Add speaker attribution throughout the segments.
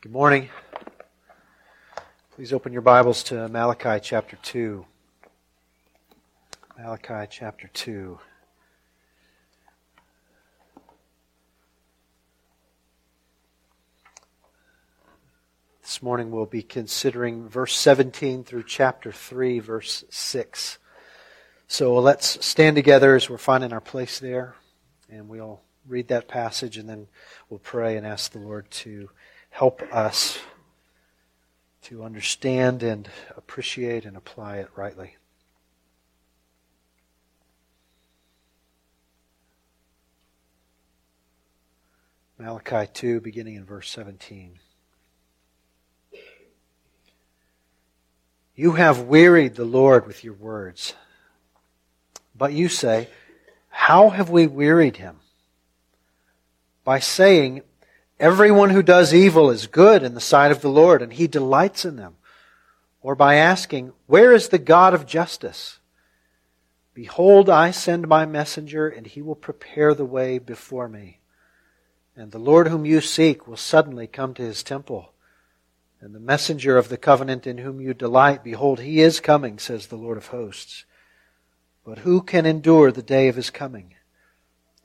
Speaker 1: Good morning. Please open your Bibles to Malachi chapter 2. Malachi chapter 2. This morning we'll be considering verse 17 through chapter 3, verse 6. So let's stand together as we're finding our place there, and we'll read that passage, and then we'll pray and ask the Lord to help us to understand and appreciate and apply it rightly. Malachi 2, beginning in verse 17. You have wearied the Lord with your words. But you say, How have we wearied him? By saying, Everyone who does evil is good in the sight of the Lord, and he delights in them. Or by asking, Where is the God of justice? Behold, I send my messenger, and he will prepare the way before me. And the Lord whom you seek will suddenly come to his temple. And the messenger of the covenant in whom you delight, behold, he is coming, says the Lord of hosts. But who can endure the day of his coming?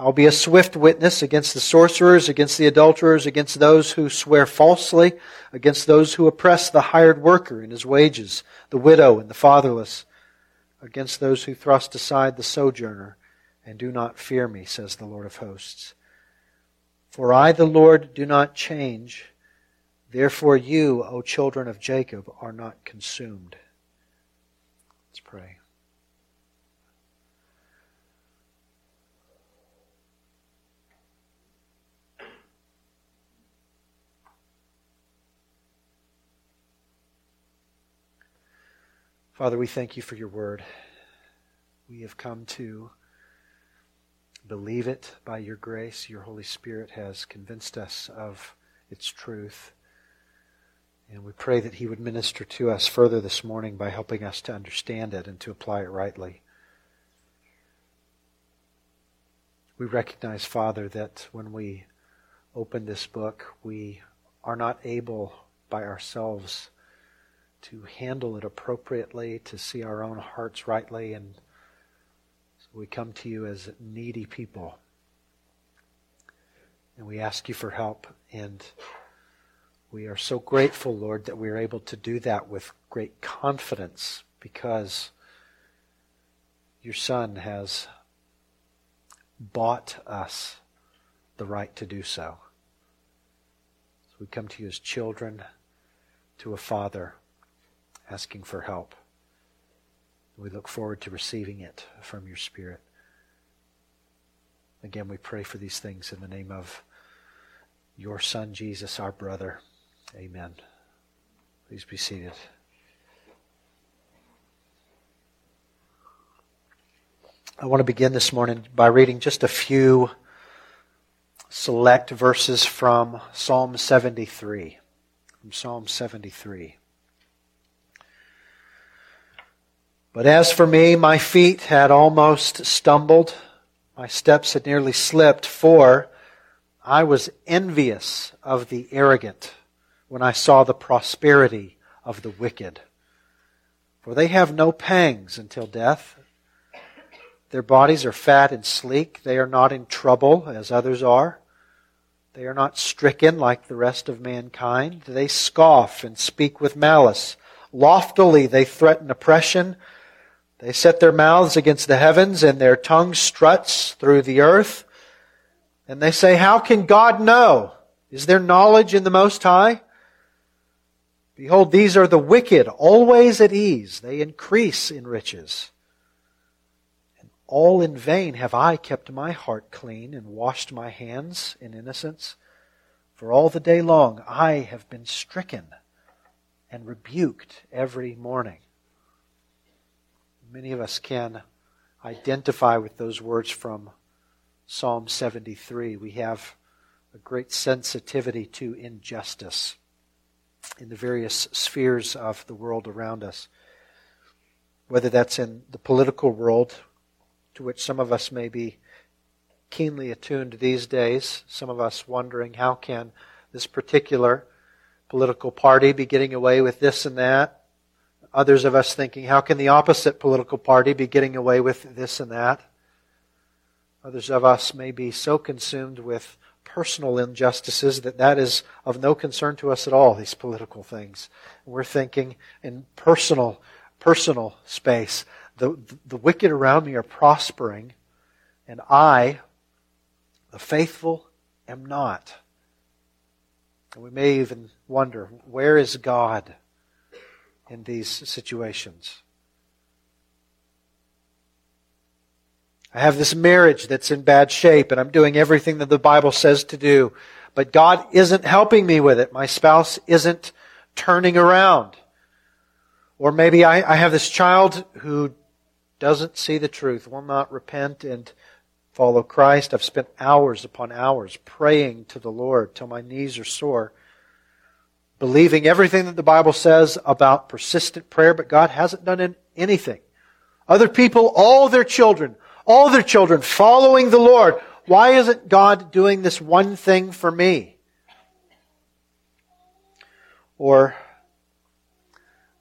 Speaker 1: I'll be a swift witness against the sorcerers, against the adulterers, against those who swear falsely, against those who oppress the hired worker in his wages, the widow and the fatherless, against those who thrust aside the sojourner and do not fear me, says the Lord of hosts. For I, the Lord, do not change. Therefore you, O children of Jacob, are not consumed. Let's pray. Father, we thank you for your word. We have come to believe it by your grace. Your Holy Spirit has convinced us of its truth. And we pray that He would minister to us further this morning by helping us to understand it and to apply it rightly. We recognize, Father, that when we open this book, we are not able by ourselves to handle it appropriately, to see our own hearts rightly, and so we come to you as needy people. And we ask you for help. And we are so grateful, Lord, that we are able to do that with great confidence because your Son has bought us the right to do so. So we come to you as children to a Father asking for help. We look forward to receiving it from your Spirit. Again, we pray for these things in the name of your Son, Jesus, our brother. Amen. Please be seated. I want to begin this morning by reading just a few select verses from Psalm 73. From Psalm 73. But as for me, my feet had almost stumbled. My steps had nearly slipped, for I was envious of the arrogant when I saw the prosperity of the wicked. For they have no pangs until death. Their bodies are fat and sleek. They are not in trouble as others are. They are not stricken like the rest of mankind. They scoff and speak with malice. Loftily they threaten oppression. They set their mouths against the heavens and their tongue struts through the earth. And they say, How can God know? Is there knowledge in the Most High? Behold, these are the wicked, always at ease. They increase in riches. And all in vain have I kept my heart clean and washed my hands in innocence. For all the day long I have been stricken and rebuked every morning. Many of us can identify with those words from Psalm 73. We have a great sensitivity to injustice in the various spheres of the world around us. Whether that's in the political world, to which some of us may be keenly attuned these days, some of us wondering how can this particular political party be getting away with this and that. Others of us thinking, how can the opposite political party be getting away with this and that? Others of us may be so consumed with personal injustices that that is of no concern to us at all, these political things. We're thinking in personal, personal space. The, the wicked around me are prospering, and I, the faithful, am not. And we may even wonder, where is God in these situations? I have this marriage that's in bad shape and I'm doing everything that the Bible says to do, but God isn't helping me with it. My spouse isn't turning around. Or maybe I, I have this child who doesn't see the truth, will not repent and follow Christ. I've spent hours upon hours praying to the Lord till my knees are sore, believing everything that the Bible says about persistent prayer, but God hasn't done anything. Other people, all their children, all their children following the Lord. Why isn't God doing this one thing for me? Or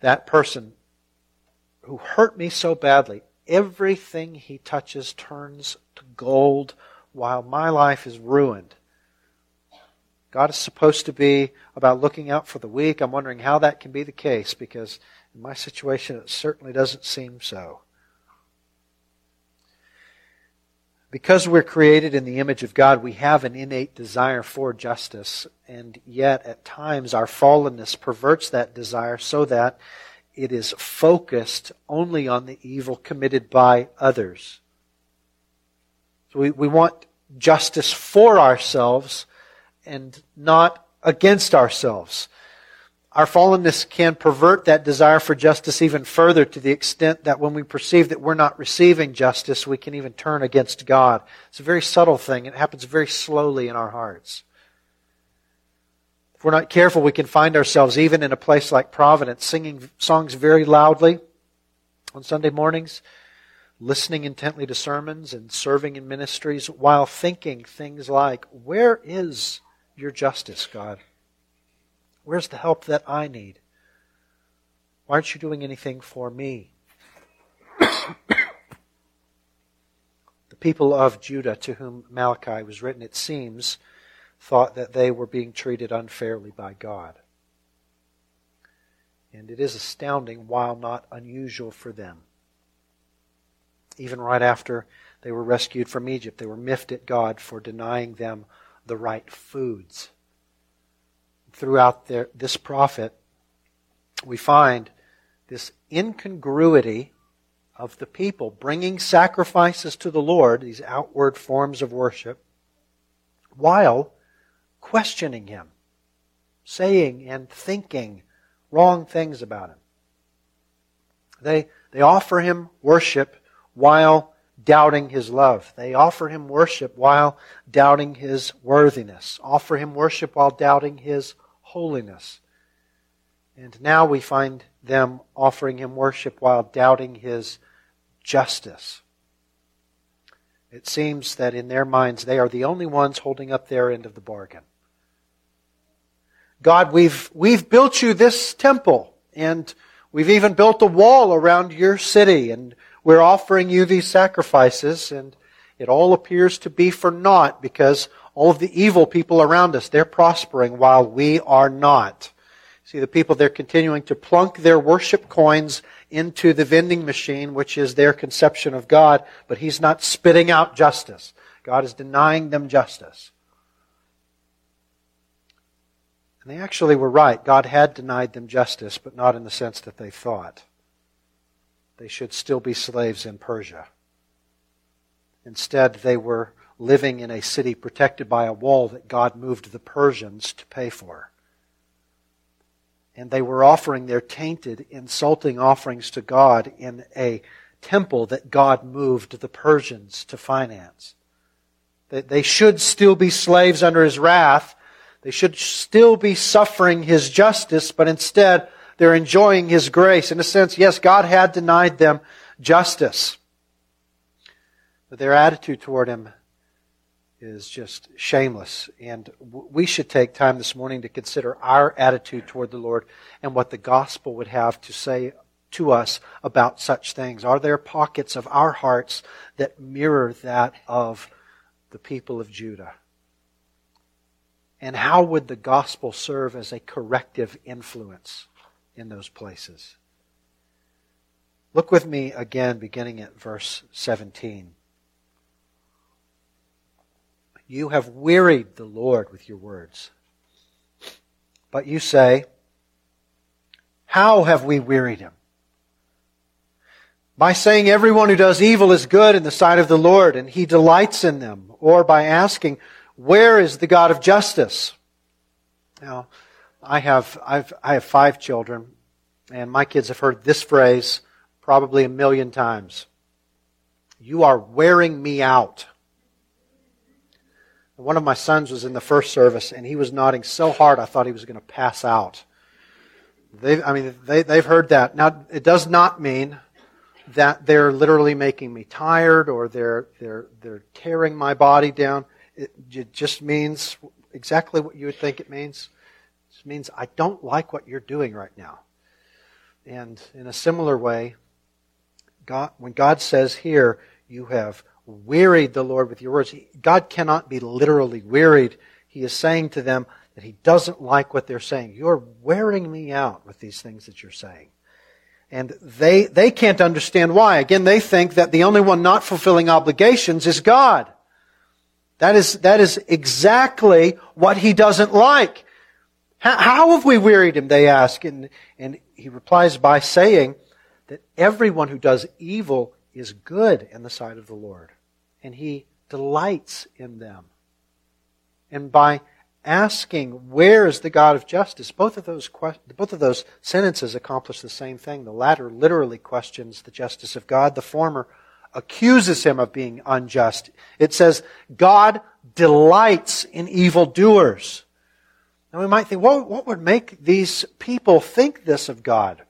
Speaker 1: that person who hurt me so badly, everything he touches turns to gold while my life is ruined. God is supposed to be about looking out for the weak. I'm wondering how that can be the case because in my situation it certainly doesn't seem so. Because we're created in the image of God, we have an innate desire for justice, and yet at times our fallenness perverts that desire so that it is focused only on the evil committed by others. So we, we want justice for ourselves and not against ourselves. Our fallenness can pervert that desire for justice even further to the extent that when we perceive that we're not receiving justice, we can even turn against God. It's a very subtle thing. It happens very slowly in our hearts. If we're not careful, we can find ourselves, even in a place like Providence, singing songs very loudly on Sunday mornings, listening intently to sermons, and serving in ministries while thinking things like, Where is your justice, God? Where's the help that I need? Why aren't you doing anything for me? the people of Judah to whom Malachi was written, it seems, thought that they were being treated unfairly by God. And it is astounding, while not unusual for them. Even right after they were rescued from Egypt, they were miffed at God for denying them the right foods. Throughout this prophet, we find this incongruity of the people bringing sacrifices to the Lord, these outward forms of worship, while questioning him, saying and thinking wrong things about him. They, they offer him worship while doubting his love. They offer him worship while doubting his worthiness. Offer him worship while doubting his holiness. And now we find them offering him worship while doubting his justice. It seems that in their minds they are the only ones holding up their end of the bargain. God, we've, we've built you this temple, and we've even built a wall around your city, and we're offering you these sacrifices, and it all appears to be for naught because all of the evil people around us, they're prospering while we are not. See, the people, they're continuing to plunk their worship coins into the vending machine, which is their conception of God, but He's not spitting out justice. God is denying them justice. And they actually were right. God had denied them justice, but not in the sense that they thought. They should still be slaves in Persia. Instead, they were living in a city protected by a wall that God moved the Persians to pay for. And they were offering their tainted, insulting offerings to God in a temple that God moved the Persians to finance. They should still be slaves under his wrath. They should still be suffering his justice, but instead they're enjoying his grace. In a sense, yes, God had denied them justice. But their attitude toward him is just shameless. And we should take time this morning to consider our attitude toward the Lord and what the gospel would have to say to us about such things. Are there pockets of our hearts that mirror that of the people of Judah? And how would the gospel serve as a corrective influence in those places? Look with me again, beginning at verse 17. You have wearied the Lord with your words. But you say, How have we wearied him? By saying everyone who does evil is good in the sight of the Lord, and he delights in them, or by asking, Where is the God of justice? Now, I have, I've, I have five children, and my kids have heard this phrase probably a million times. You are wearing me out. One of my sons was in the first service, and he was nodding so hard I thought he was going to pass out. They, I mean, they, they've heard that. Now, it does not mean that they're literally making me tired or they're, they're, they're tearing my body down. It, it just means exactly what you would think it means. Means I don't like what you're doing right now. And in a similar way, God, when God says here, you have wearied the Lord with your words. God cannot be literally wearied. He is saying to them that he doesn't like what they're saying. You're wearing me out with these things that you're saying. And they, they can't understand why. Again, they think that the only one not fulfilling obligations is God. That is, that is exactly what he doesn't like. How, how have we wearied him, they ask. And, and he replies by saying that everyone who does evil is good in the sight of the Lord and he delights in them. And by asking, where is the God of justice? Both of those, both of those sentences accomplish the same thing. The latter literally questions the justice of God. The former accuses him of being unjust. It says, God delights in evildoers. Now we might think, well, what would make these people think this of God?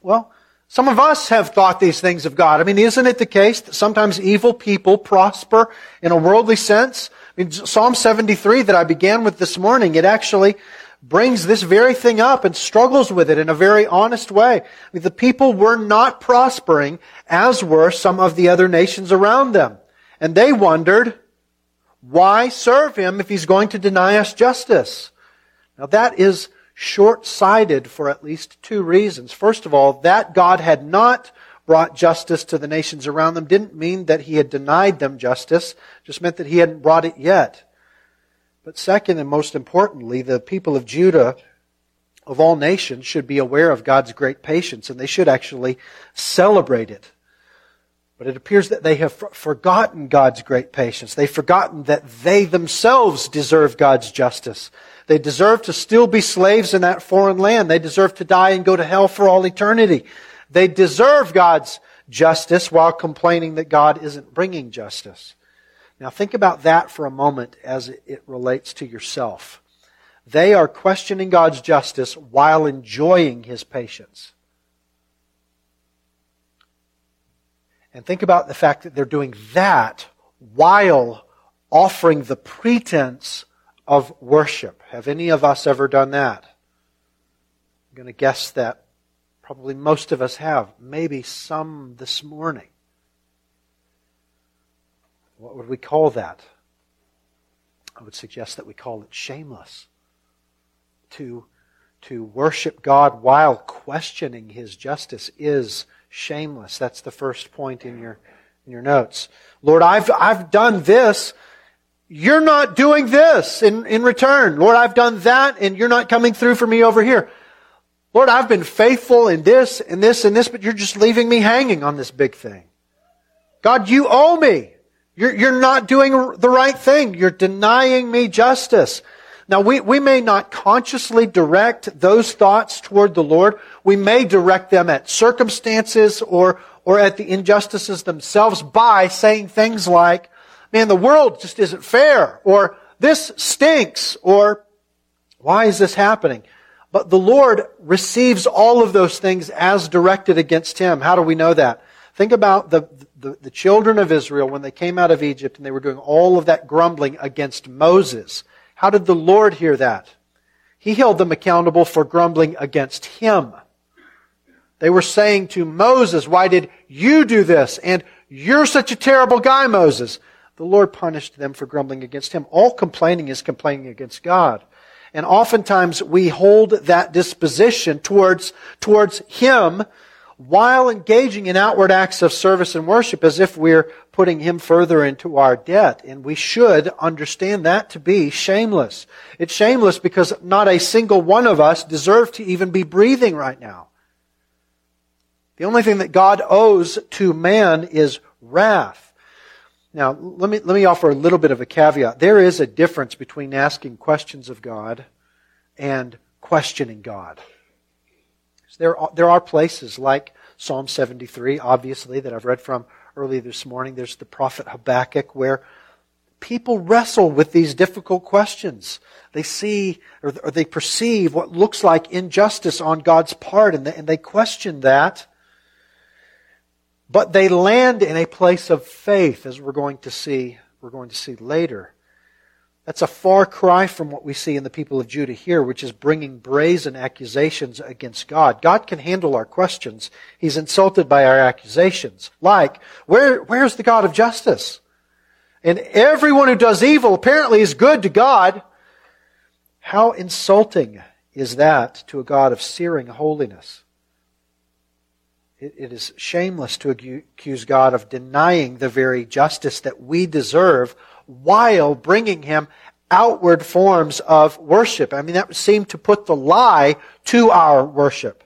Speaker 1: Well, some of us have thought these things of God. I mean, isn't it the case that sometimes evil people prosper in a worldly sense? I mean, Psalm 73 that I began with this morning, it actually brings this very thing up and struggles with it in a very honest way. I mean, the people were not prospering as were some of the other nations around them. And they wondered, why serve him if he's going to deny us justice? Now that is short-sighted for at least two reasons. First of all, that God had not brought justice to the nations around them didn't mean that he had denied them justice, just meant that he hadn't brought it yet. But second and most importantly, the people of Judah of all nations should be aware of God's great patience and they should actually celebrate it. But it appears that they have forgotten God's great patience. They've forgotten that they themselves deserve God's justice. They deserve to still be slaves in that foreign land. They deserve to die and go to hell for all eternity. They deserve God's justice while complaining that God isn't bringing justice. Now think about that for a moment as it relates to yourself. They are questioning God's justice while enjoying His patience. And think about the fact that they're doing that while offering the pretense of worship. Have any of us ever done that? I'm going to guess that probably most of us have. Maybe some this morning. What would we call that? I would suggest that we call it shameless. To, to worship God while questioning His justice is shameless. That's the first point in your, in your notes. Lord, I've, I've done this you're not doing this in, in return. Lord, I've done that and you're not coming through for me over here. Lord, I've been faithful in this and this and this, but you're just leaving me hanging on this big thing. God, you owe me. You're, you're not doing the right thing. You're denying me justice. Now, we, we may not consciously direct those thoughts toward the Lord. We may direct them at circumstances or, or at the injustices themselves by saying things like, man, the world just isn't fair, or this stinks, or why is this happening? But the Lord receives all of those things as directed against him. How do we know that? Think about the, the, the, children of Israel when they came out of Egypt and they were doing all of that grumbling against Moses. How did the Lord hear that? He held them accountable for grumbling against him. They were saying to Moses, why did you do this? And you're such a terrible guy, Moses. The Lord punished them for grumbling against him. All complaining is complaining against God. And oftentimes we hold that disposition towards, towards Him while engaging in outward acts of service and worship as if we're putting Him further into our debt. And we should understand that to be shameless. It's shameless because not a single one of us deserve to even be breathing right now. The only thing that God owes to man is wrath. Now, let me, let me offer a little bit of a caveat. There is a difference between asking questions of God and questioning God. So there, are, there are places like Psalm 73, obviously, that I've read from earlier this morning. There's the prophet Habakkuk, where people wrestle with these difficult questions. They see or, or they perceive what looks like injustice on God's part, and they, and they question that. But they land in a place of faith, as we're going to see, we're going to see later. That's a far cry from what we see in the people of Judah here, which is bringing brazen accusations against God. God can handle our questions. He's insulted by our accusations. Like, where, where's the God of justice? And everyone who does evil apparently is good to God. How insulting is that to a God of searing holiness? It is shameless to accuse God of denying the very justice that we deserve while bringing him outward forms of worship. I mean, that would seem to put the lie to our worship.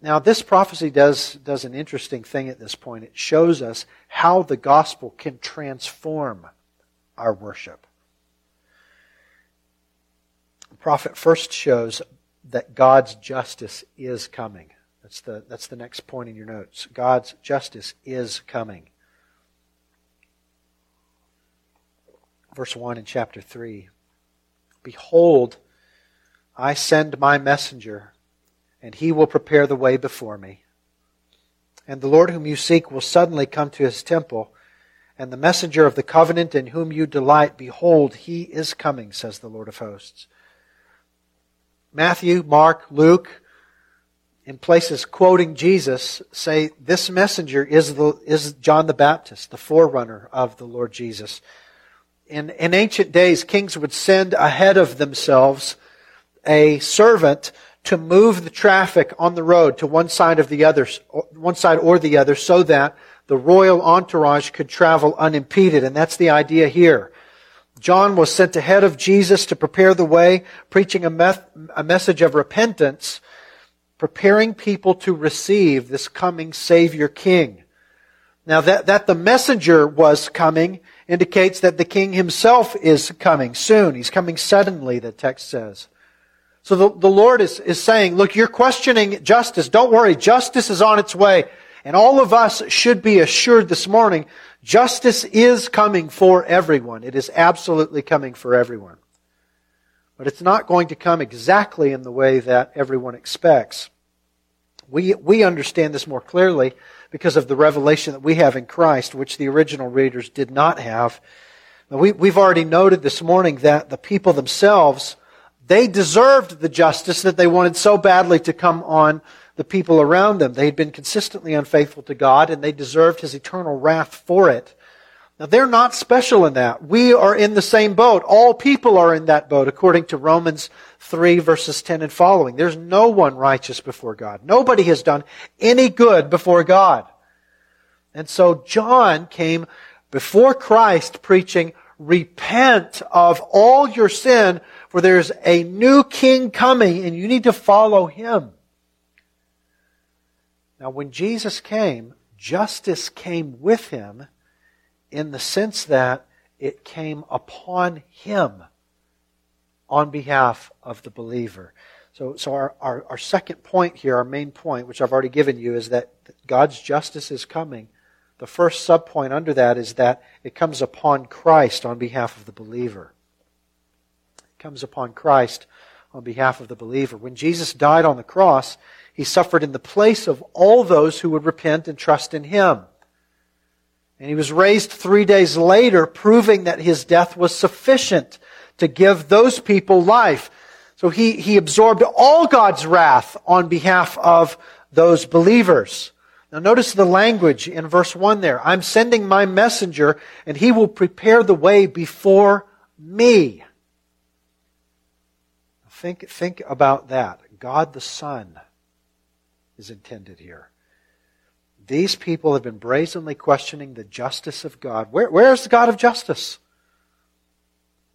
Speaker 1: Now, this prophecy does, does an interesting thing at this point. It shows us how the gospel can transform our worship. The prophet first shows that God's justice is coming. That's the, that's the next point in your notes. God's justice is coming. Verse 1 in chapter 3 Behold, I send my messenger, and he will prepare the way before me. And the Lord whom you seek will suddenly come to his temple, and the messenger of the covenant in whom you delight, behold, he is coming, says the Lord of hosts. Matthew, Mark, Luke, in places quoting Jesus, say this messenger is, the, is John the Baptist, the forerunner of the Lord Jesus. In, in ancient days, kings would send ahead of themselves a servant to move the traffic on the road to one side of the other, one side or the other, so that the royal entourage could travel unimpeded. And that's the idea here. John was sent ahead of Jesus to prepare the way, preaching a, meth- a message of repentance preparing people to receive this coming Savior King. Now that, that the messenger was coming indicates that the king himself is coming soon. He's coming suddenly, the text says. So the, the Lord is, is saying, look, you're questioning justice. Don't worry. Justice is on its way. And all of us should be assured this morning, justice is coming for everyone. It is absolutely coming for everyone. But it's not going to come exactly in the way that everyone expects. We, we understand this more clearly because of the revelation that we have in Christ, which the original readers did not have. Now, we, we've already noted this morning that the people themselves, they deserved the justice that they wanted so badly to come on the people around them. They had been consistently unfaithful to God, and they deserved his eternal wrath for it. Now, they're not special in that. We are in the same boat. All people are in that boat, according to Romans 3, verses 10 and following. There's no one righteous before God. Nobody has done any good before God. And so John came before Christ preaching, Repent of all your sin, for there's a new king coming, and you need to follow him. Now, when Jesus came, justice came with him in the sense that it came upon him. on behalf of the believer. So, so our, our, our second point here, our main point, which I've already given you, is that God's justice is coming. The first subpoint under that is that it comes upon Christ on behalf of the believer. It comes upon Christ on behalf of the believer. When Jesus died on the cross, he suffered in the place of all those who would repent and trust in him. And he was raised three days later, proving that his death was sufficient to give those people life. So he, he absorbed all God's wrath on behalf of those believers. Now notice the language in verse 1 there. I'm sending my messenger and he will prepare the way before me. Think, think about that. God the Son is intended here. These people have been brazenly questioning the justice of God. Where, where's the God of justice?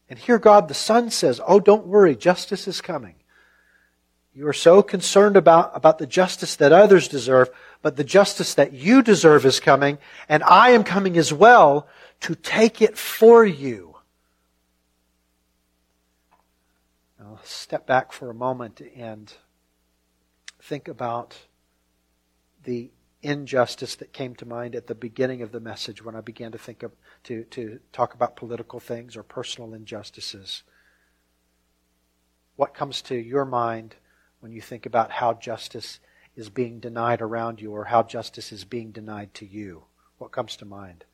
Speaker 1: And here God the Son says, Oh, don't worry, justice is coming. You are so concerned about, about the justice that others deserve, but the justice that you deserve is coming, and I am coming as well to take it for you. Now, step back for a moment and think about the injustice that came to mind at the beginning of the message when I began to think of to, to talk about political things or personal injustices. What comes to your mind when you think about how justice is being denied around you or how justice is being denied to you? What comes to mind?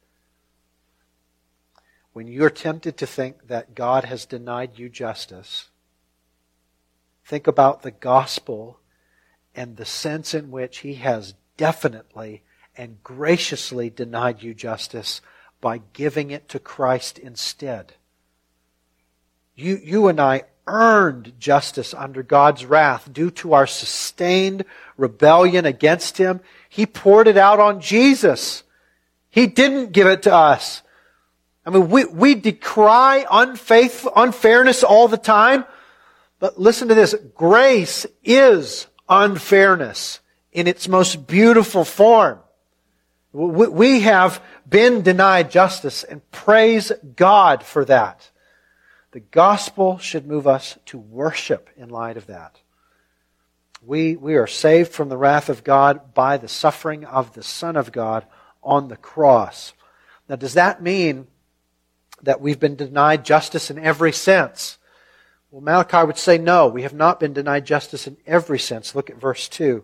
Speaker 1: When you're tempted to think that God has denied you justice, think about the gospel and the sense in which He has definitely and graciously denied you justice by giving it to Christ instead. You, you and I earned justice under God's wrath due to our sustained rebellion against Him. He poured it out on Jesus. He didn't give it to us. I mean, we, we decry unfairness all the time, but listen to this. Grace is unfairness in its most beautiful form. We have been denied justice and praise God for that. The gospel should move us to worship in light of that. We, we are saved from the wrath of God by the suffering of the Son of God on the cross. Now, does that mean that we've been denied justice in every sense? Well, Malachi would say no, we have not been denied justice in every sense. Look at verse 2.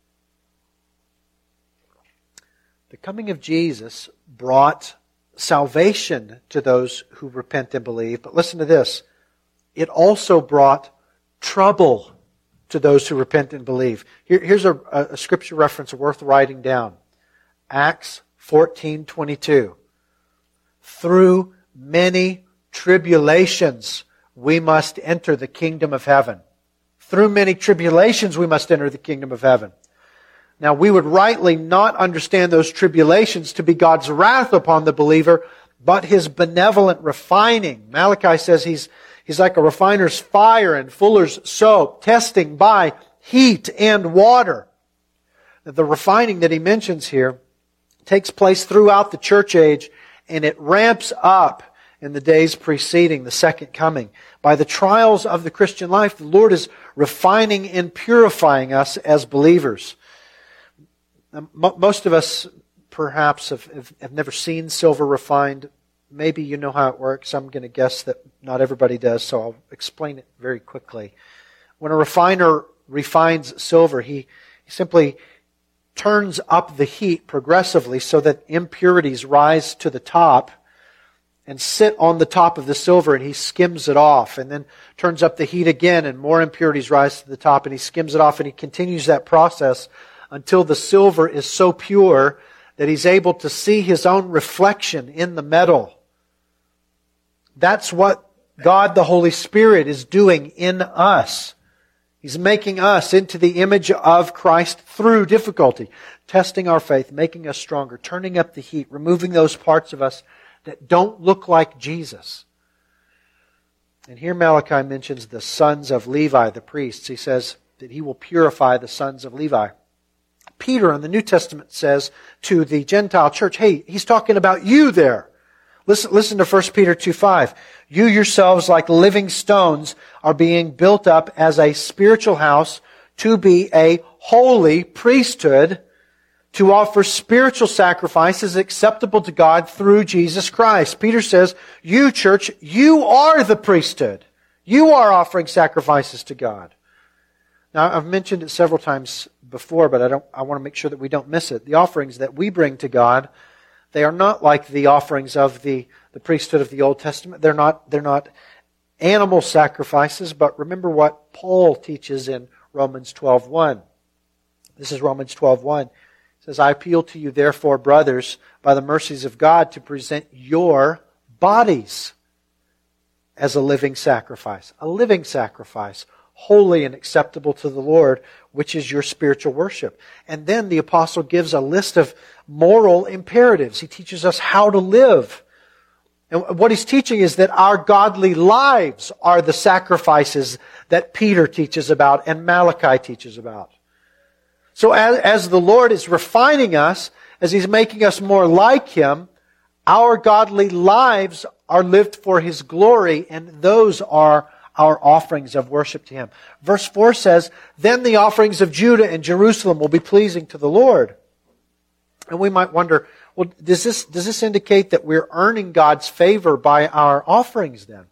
Speaker 1: The coming of Jesus brought salvation to those who repent and believe. But listen to this. It also brought trouble to those who repent and believe. Here, here's a, a, scripture reference worth writing down. Acts 14:22. Through many tribulations we must enter the kingdom of heaven. Through many tribulations we must enter the kingdom of heaven. Now, we would rightly not understand those tribulations to be God's wrath upon the believer, but his benevolent refining. Malachi says he's, he's like a refiner's fire and fuller's soap, testing by heat and water. The refining that he mentions here takes place throughout the church age, and it ramps up in the days preceding the second coming. By the trials of the Christian life, the Lord is refining and purifying us as believers Um, most of us perhaps have, have, have, never seen silver refined. Maybe you know how it works. I'm going to guess that not everybody does, so I'll explain it very quickly. When a refiner refines silver, he, he simply turns up the heat progressively so that impurities rise to the top and sit on the top of the silver and he skims it off and then turns up the heat again and more impurities rise to the top and he skims it off and he continues that process until the silver is so pure that he's able to see his own reflection in the metal. That's what God the Holy Spirit is doing in us. He's making us into the image of Christ through difficulty, testing our faith, making us stronger, turning up the heat, removing those parts of us that don't look like Jesus. And here Malachi mentions the sons of Levi, the priests. He says that he will purify the sons of Levi. Peter in the New Testament says to the Gentile church, hey, he's talking about you there. Listen, listen to 1 Peter 2 5. You yourselves, like living stones, are being built up as a spiritual house to be a holy priesthood to offer spiritual sacrifices acceptable to God through Jesus Christ. Peter says, you church, you are the priesthood. You are offering sacrifices to God. Now, I've mentioned it several times before, but I don't, I want to make sure that we don't miss it. The offerings that we bring to God they are not like the offerings of the, the priesthood of the Old Testament. They're not, they're not animal sacrifices, but remember what Paul teaches in Romans 12.1. This is Romans 12.1. It says, I appeal to you, therefore, brothers, by the mercies of God, to present your bodies as a living sacrifice. A living sacrifice, holy and acceptable to the Lord, which is your spiritual worship. And then the apostle gives a list of moral imperatives. He teaches us how to live. And what he's teaching is that our godly lives are the sacrifices that Peter teaches about and Malachi teaches about. So as, as the Lord is refining us, as he's making us more like him, our godly lives are lived for his glory, and those are our offerings of worship to him. Verse 4 says, Then the offerings of Judah and Jerusalem will be pleasing to the Lord. And we might wonder, well, does this, does this indicate that we're earning God's favor by our offerings then?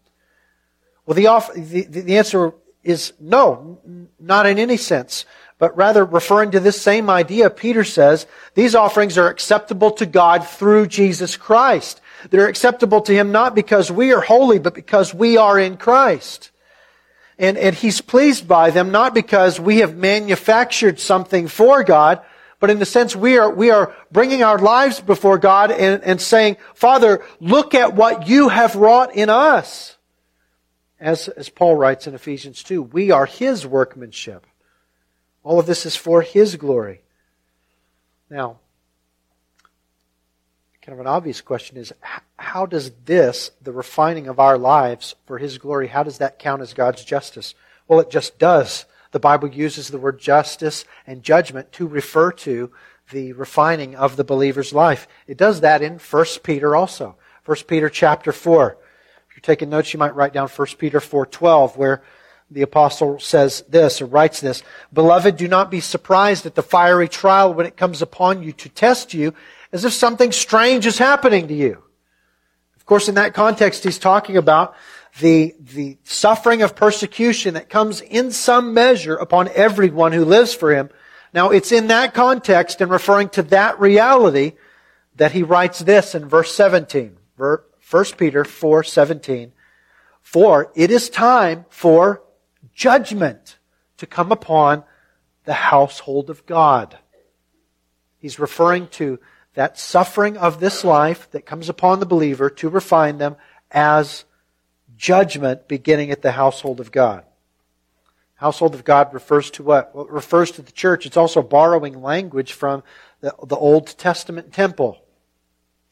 Speaker 1: Well, the, off, the, the answer is no, not in any sense. But rather, referring to this same idea, Peter says, these offerings are acceptable to God through Jesus Christ. They're acceptable to Him not because we are holy, but because we are in Christ. And, and He's pleased by them not because we have manufactured something for God, but in the sense we are, we are bringing our lives before God and, and saying, Father, look at what you have wrought in us. As, as Paul writes in Ephesians 2, we are His workmanship. All of this is for His glory. Now, kind of an obvious question is how does this, the refining of our lives for His glory, how does that count as God's justice? Well, it just does. The Bible uses the word justice and judgment to refer to the refining of the believer's life. It does that in 1 Peter also. 1 Peter chapter 4. If you're taking notes, you might write down 1 Peter 4.12 where the apostle says this or writes this. Beloved, do not be surprised at the fiery trial when it comes upon you to test you as if something strange is happening to you. Of course, in that context, he's talking about the, the suffering of persecution that comes in some measure upon everyone who lives for him. Now, it's in that context and referring to that reality that he writes this in verse 17. 1 Peter 4, 17. For it is time for judgment to come upon the household of God. He's referring to that suffering of this life that comes upon the believer to refine them as judgment beginning at the household of God. Household of God refers to what? Well, it refers to the church. It's also borrowing language from the, the Old Testament temple.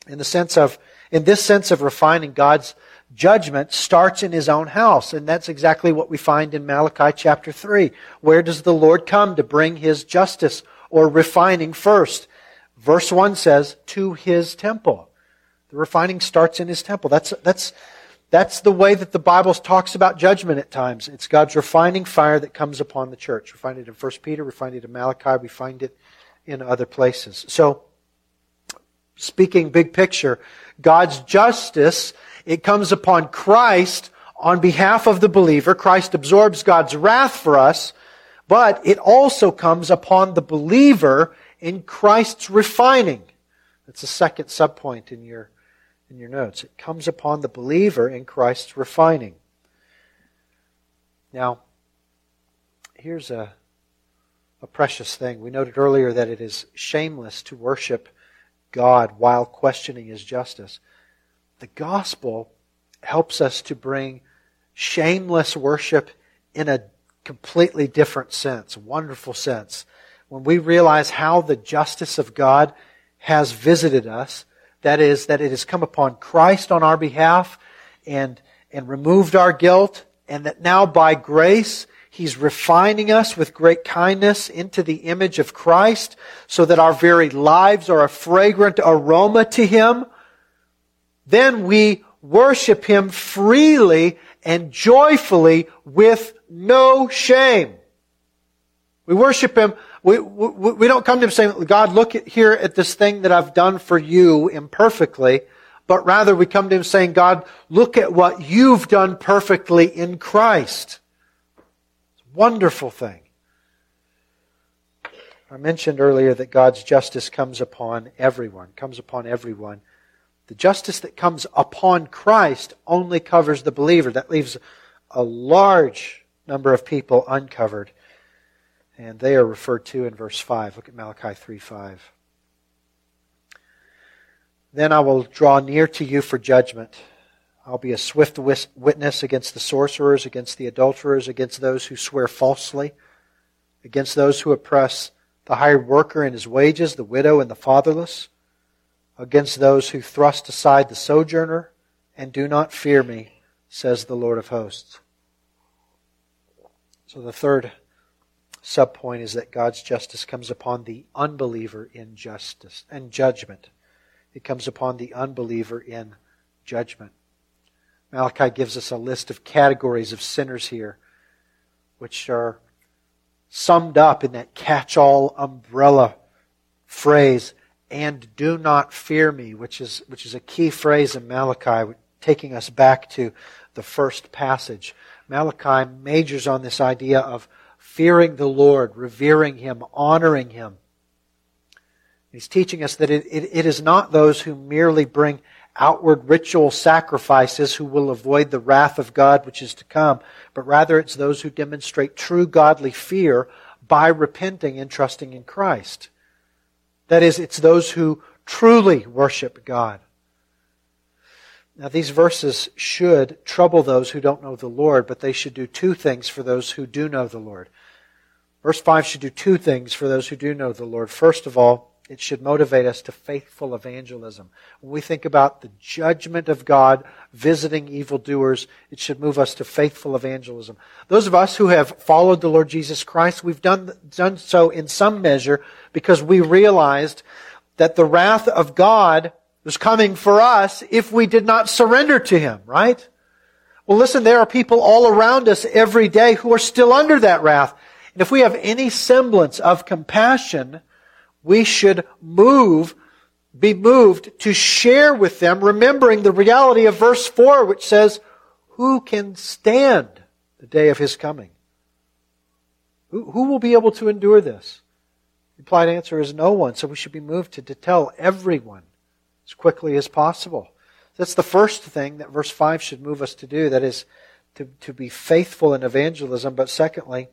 Speaker 1: In the sense of, in this sense of refining God's judgment starts in his own house. And that's exactly what we find in Malachi chapter 3. Where does the Lord come to bring his justice or refining first? Verse 1 says, to his temple. The refining starts in his temple. That's, that's, that's the way that the Bible talks about judgment at times. It's God's refining fire that comes upon the church. We find it in 1 Peter, we find it in Malachi, we find it in other places. So, speaking big picture, God's justice, it comes upon Christ on behalf of the believer. Christ absorbs God's wrath for us, but it also comes upon the believer in Christ's refining. That's the second subpoint in your, in your notes. It comes upon the believer in Christ's refining. Now, here's a, a precious thing. We noted earlier that it is shameless to worship God while questioning his justice. The gospel helps us to bring shameless worship in a completely different sense, wonderful sense. When we realize how the justice of God has visited us, that is, that it has come upon Christ on our behalf and, and removed our guilt, and that now by grace, He's refining us with great kindness into the image of Christ so that our very lives are a fragrant aroma to Him. Then we worship Him freely and joyfully with no shame. We worship Him. We, we, we don't come to Him saying, God, look at, here at this thing that I've done for you imperfectly. But rather we come to Him saying, God, look at what you've done perfectly in Christ. It's a wonderful thing. I mentioned earlier that God's justice comes upon everyone, comes upon everyone. The justice that comes upon Christ only covers the believer. That leaves a large number of people uncovered. And they are referred to in verse 5. Look at Malachi 3 5. Then I will draw near to you for judgment. I'll be a swift witness against the sorcerers, against the adulterers, against those who swear falsely, against those who oppress the hired worker and his wages, the widow and the fatherless, against those who thrust aside the sojourner and do not fear me, says the Lord of hosts. So the third subpoint is that God's justice comes upon the unbeliever in justice and judgment. It comes upon the unbeliever in judgment. Malachi gives us a list of categories of sinners here, which are summed up in that catch all umbrella phrase, and do not fear me, which is, which is a key phrase in Malachi, taking us back to the first passage. Malachi majors on this idea of fearing the Lord, revering Him, honoring Him. He's teaching us that it, it, it is not those who merely bring outward ritual sacrifices who will avoid the wrath of God which is to come, but rather it's those who demonstrate true godly fear by repenting and trusting in Christ. That is, it's those who truly worship God. Now, these verses should trouble those who don't know the Lord, but they should do two things for those who do know the Lord. Verse 5 should do two things for those who do know the Lord. First of all, it should motivate us to faithful evangelism. When we think about the judgment of God visiting evildoers, it should move us to faithful evangelism. Those of us who have followed the Lord Jesus Christ, we've done, done so in some measure because we realized that the wrath of God was coming for us if we did not surrender to Him, right? Well, listen, there are people all around us every day who are still under that wrath. And if we have any semblance of compassion, we should move, be moved to share with them, remembering the reality of verse 4, which says, Who can stand the day of his coming? Who, who will be able to endure this? The implied answer is no one, so we should be moved to, to tell everyone as quickly as possible. That's the first thing that verse 5 should move us to do, that is, to, to be faithful in evangelism, but secondly,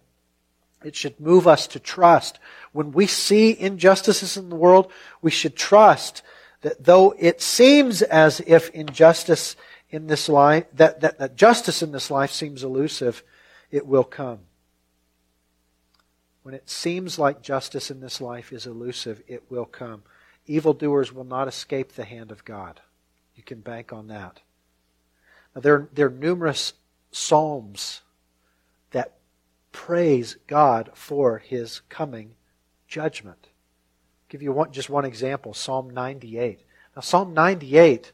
Speaker 1: it should move us to trust. When we see injustices in the world, we should trust that though it seems as if injustice in this life, that, that, that justice in this life seems elusive, it will come. When it seems like justice in this life is elusive, it will come. Evildoers will not escape the hand of God. You can bank on that. Now, there, there are numerous psalms praise God for his coming judgment. I'll give you one, just one example Psalm 98. Now, Psalm 98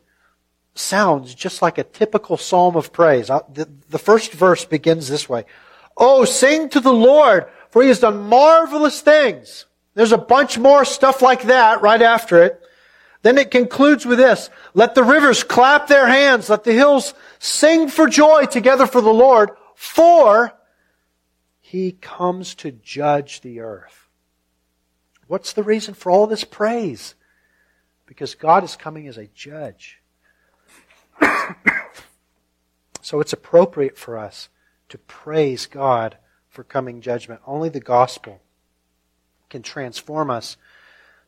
Speaker 1: sounds just like a typical psalm of praise. Uh, the, the first verse begins this way Oh, sing to the Lord, for he has done marvelous things. There's a bunch more stuff like that right after it. Then it concludes with this Let the rivers clap their hands, let the hills sing for joy together for the Lord, for he comes to judge the earth. What's the reason for all this praise? Because God is coming as a judge. so it's appropriate for us to praise God for coming judgment. Only the gospel can transform us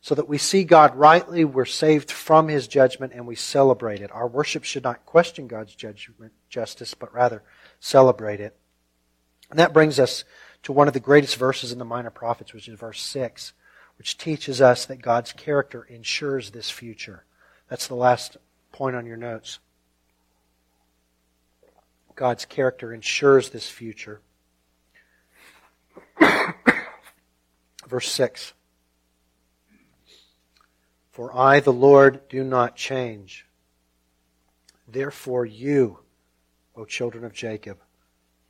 Speaker 1: so that we see God rightly, we're saved from his judgment, and we celebrate it. Our worship should not question God's judgment, justice, but rather celebrate it. And that brings us to one of the greatest verses in the Minor Prophets, which is verse 6, which teaches us that God's character ensures this future. That's the last point on your notes. God's character ensures this future. Verse 6 For I, the Lord, do not change. Therefore, you, O children of Jacob,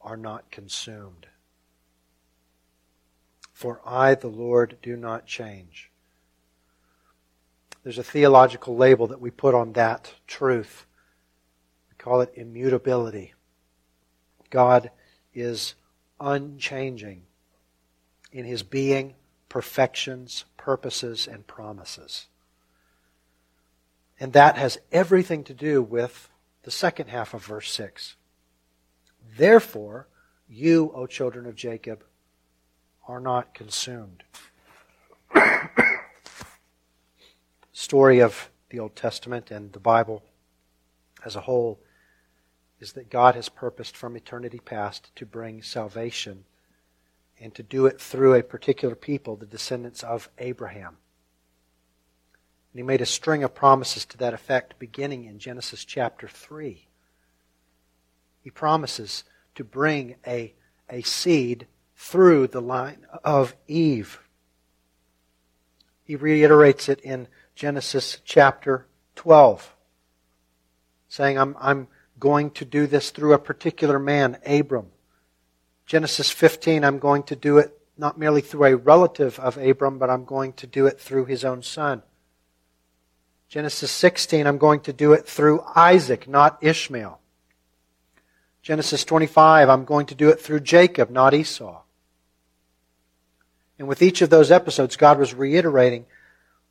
Speaker 1: are not consumed. For I, the Lord, do not change. There's a theological label that we put on that truth. We call it immutability. God is unchanging in his being, perfections, purposes, and promises. And that has everything to do with the second half of verse 6. Therefore, you, O children of Jacob, are not consumed. Story of the Old Testament and the Bible as a whole is that God has purposed from eternity past to bring salvation and to do it through a particular people, the descendants of Abraham. And he made a string of promises to that effect beginning in Genesis chapter 3. He promises to bring a, a seed through the line of Eve. He reiterates it in Genesis chapter 12, saying, I'm, I'm going to do this through a particular man, Abram. Genesis 15, I'm going to do it not merely through a relative of Abram, but I'm going to do it through his own son. Genesis 16, I'm going to do it through Isaac, not Ishmael. Genesis 25, I'm going to do it through Jacob, not Esau. And with each of those episodes, God was reiterating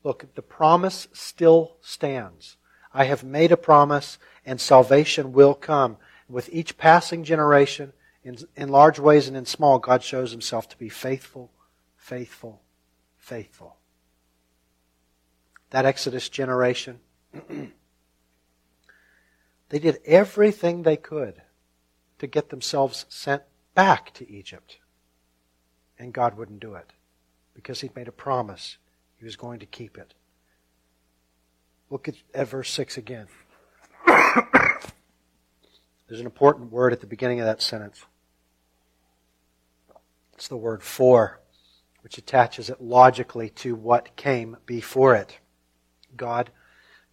Speaker 1: look, the promise still stands. I have made a promise, and salvation will come. With each passing generation, in, in large ways and in small, God shows himself to be faithful, faithful, faithful. That Exodus generation, they did everything they could to get themselves sent back to Egypt. And God wouldn't do it because He'd made a promise. He was going to keep it. Look at, at verse 6 again. There's an important word at the beginning of that sentence. It's the word for, which attaches it logically to what came before it. God,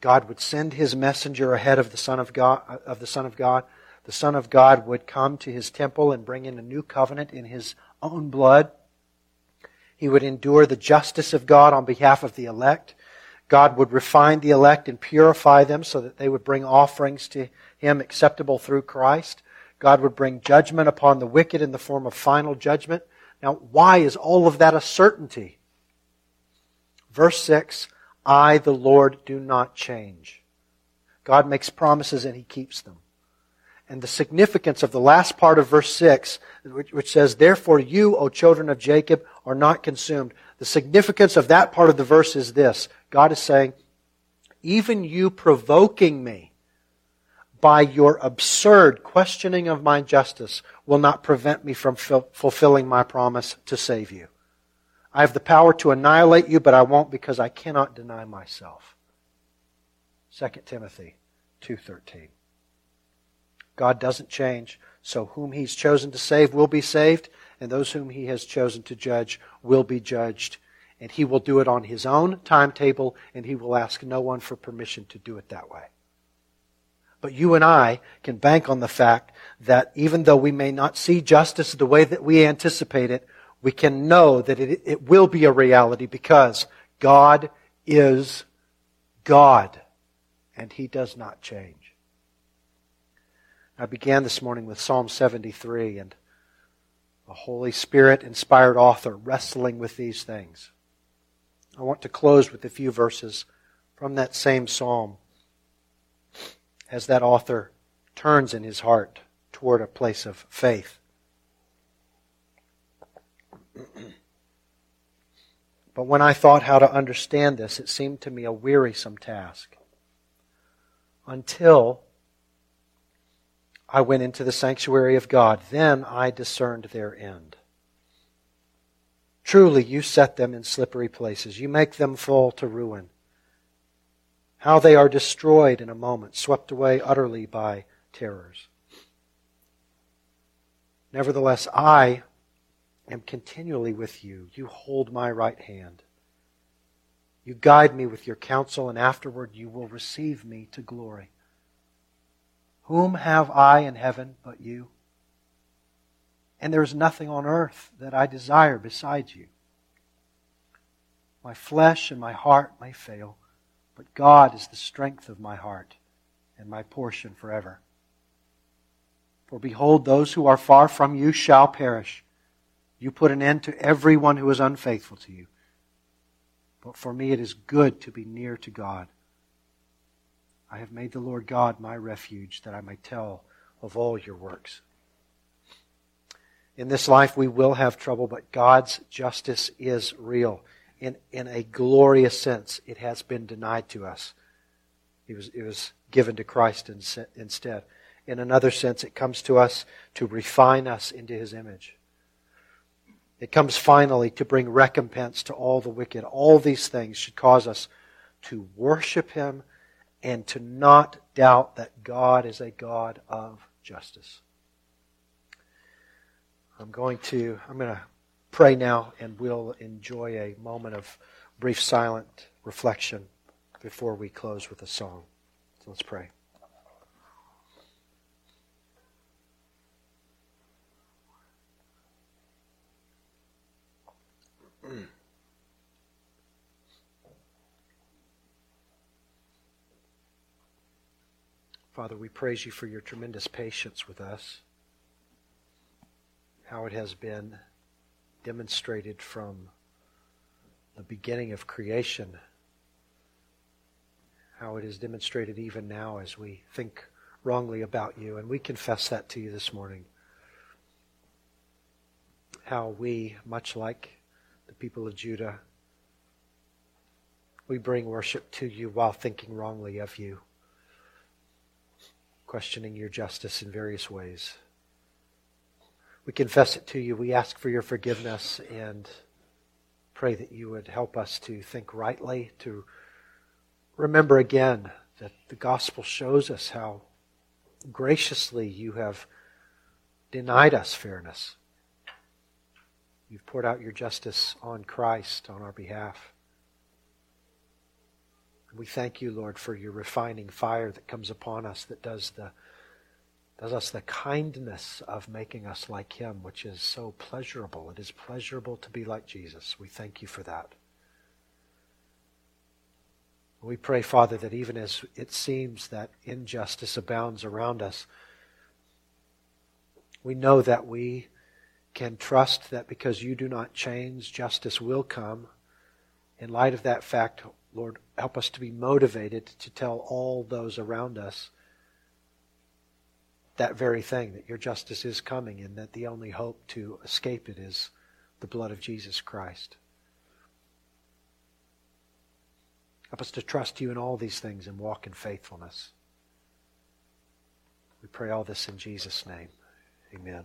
Speaker 1: God would send his messenger ahead of the Son of God, of the Son of God. The Son of God would come to his temple and bring in a new covenant in his own blood. He would endure the justice of God on behalf of the elect. God would refine the elect and purify them so that they would bring offerings to him acceptable through Christ. God would bring judgment upon the wicked in the form of final judgment. Now, why is all of that a certainty? Verse 6 I, the Lord, do not change. God makes promises and he keeps them. And the significance of the last part of verse 6, which, which, says, Therefore you, O children of Jacob, are not consumed. The significance of that part of the verse is this God is saying, Even you provoking me by your absurd questioning of my justice will not prevent me from fulfilling my promise to save you. I have the power to annihilate you, but I won't because I cannot deny myself. 2 Timothy 2:13. God doesn't change, so whom he's chosen to save will be saved, and those whom he has chosen to judge will be judged. And he will do it on his own timetable, and he will ask no one for permission to do it that way. But you and I can bank on the fact that even though we may not see justice the way that we anticipate it, we can know that it, it will be a reality because God is God and He does not change. I began this morning with Psalm 73 and a Holy Spirit inspired author wrestling with these things. I want to close with a few verses from that same psalm as that author turns in his heart toward a place of faith. But when I thought how to understand this, it seemed to me a wearisome task. Until I went into the sanctuary of God. Then I discerned their end. Truly, you set them in slippery places. You make them fall to ruin. How they are destroyed in a moment, swept away utterly by terrors. Nevertheless, I am continually with you. You hold my right hand. You guide me with your counsel, and afterward you will receive me to glory. Whom have I in heaven but you? And there is nothing on earth that I desire besides you. My flesh and my heart may fail, but God is the strength of my heart and my portion forever. For behold, those who are far from you shall perish. You put an end to everyone who is unfaithful to you. But for me it is good to be near to God. I have made the Lord God my refuge, that I may tell of all your works. In this life we will have trouble, but God's justice is real. In, in a glorious sense, it has been denied to us. It was, it was given to Christ instead. In another sense, it comes to us to refine us into his image. It comes finally to bring recompense to all the wicked. All these things should cause us to worship him and to not doubt that God is a God of justice. I'm going to I'm going to pray now and we'll enjoy a moment of brief silent reflection before we close with a song. So let's pray. Father, we praise you for your tremendous patience with us, how it has been demonstrated from the beginning of creation, how it is demonstrated even now as we think wrongly about you, and we confess that to you this morning. How we, much like the people of Judah, we bring worship to you while thinking wrongly of you questioning your justice in various ways. We confess it to you. We ask for your forgiveness and pray that you would help us to think rightly, to remember again that the gospel shows us how graciously you have denied us fairness. You've poured out your justice on Christ on our behalf. We thank you, Lord, for your refining fire that comes upon us that does the does us the kindness of making us like him, which is so pleasurable. It is pleasurable to be like Jesus. We thank you for that. We pray, Father, that even as it seems that injustice abounds around us, we know that we can trust that because you do not change, justice will come. In light of that fact, Lord, help us to be motivated to tell all those around us that very thing, that your justice is coming and that the only hope to escape it is the blood of Jesus Christ. Help us to trust you in all these things and walk in faithfulness. We pray all this in Jesus' name. Amen.